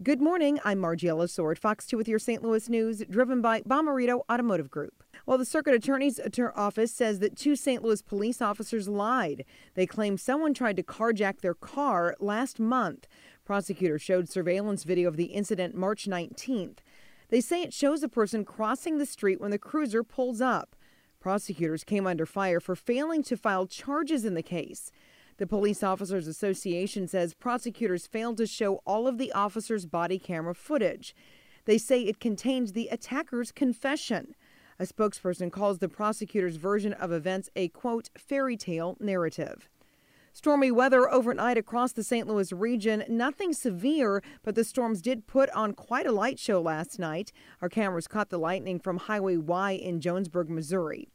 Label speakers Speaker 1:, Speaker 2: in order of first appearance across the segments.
Speaker 1: Good morning. I'm Margiela Sword, Fox 2 with your St. Louis news, driven by Bomarito Automotive Group. Well, the Circuit Attorney's office says that two St. Louis police officers lied. They claim someone tried to carjack their car last month. Prosecutors showed surveillance video of the incident March 19th. They say it shows a person crossing the street when the cruiser pulls up. Prosecutors came under fire for failing to file charges in the case. The Police Officers Association says prosecutors failed to show all of the officers' body camera footage. They say it contains the attacker's confession. A spokesperson calls the prosecutor's version of events a quote fairy tale narrative. Stormy weather overnight across the St. Louis region. Nothing severe, but the storms did put on quite a light show last night. Our cameras caught the lightning from Highway Y in Jonesburg, Missouri.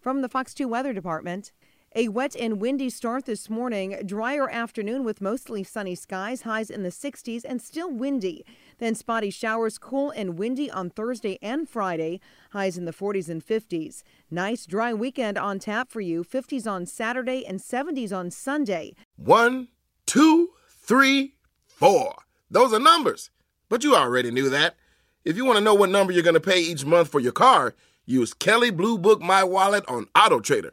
Speaker 1: From the Fox 2 Weather Department, a wet and windy start this morning. Drier afternoon with mostly sunny skies, highs in the 60s, and still windy. Then spotty showers, cool and windy on Thursday and Friday, highs in the 40s and 50s. Nice dry weekend on tap for you, 50s on Saturday and 70s on Sunday.
Speaker 2: One, two, three, four. Those are numbers, but you already knew that. If you want to know what number you're going to pay each month for your car, use Kelley Blue Book My Wallet on Auto Trader.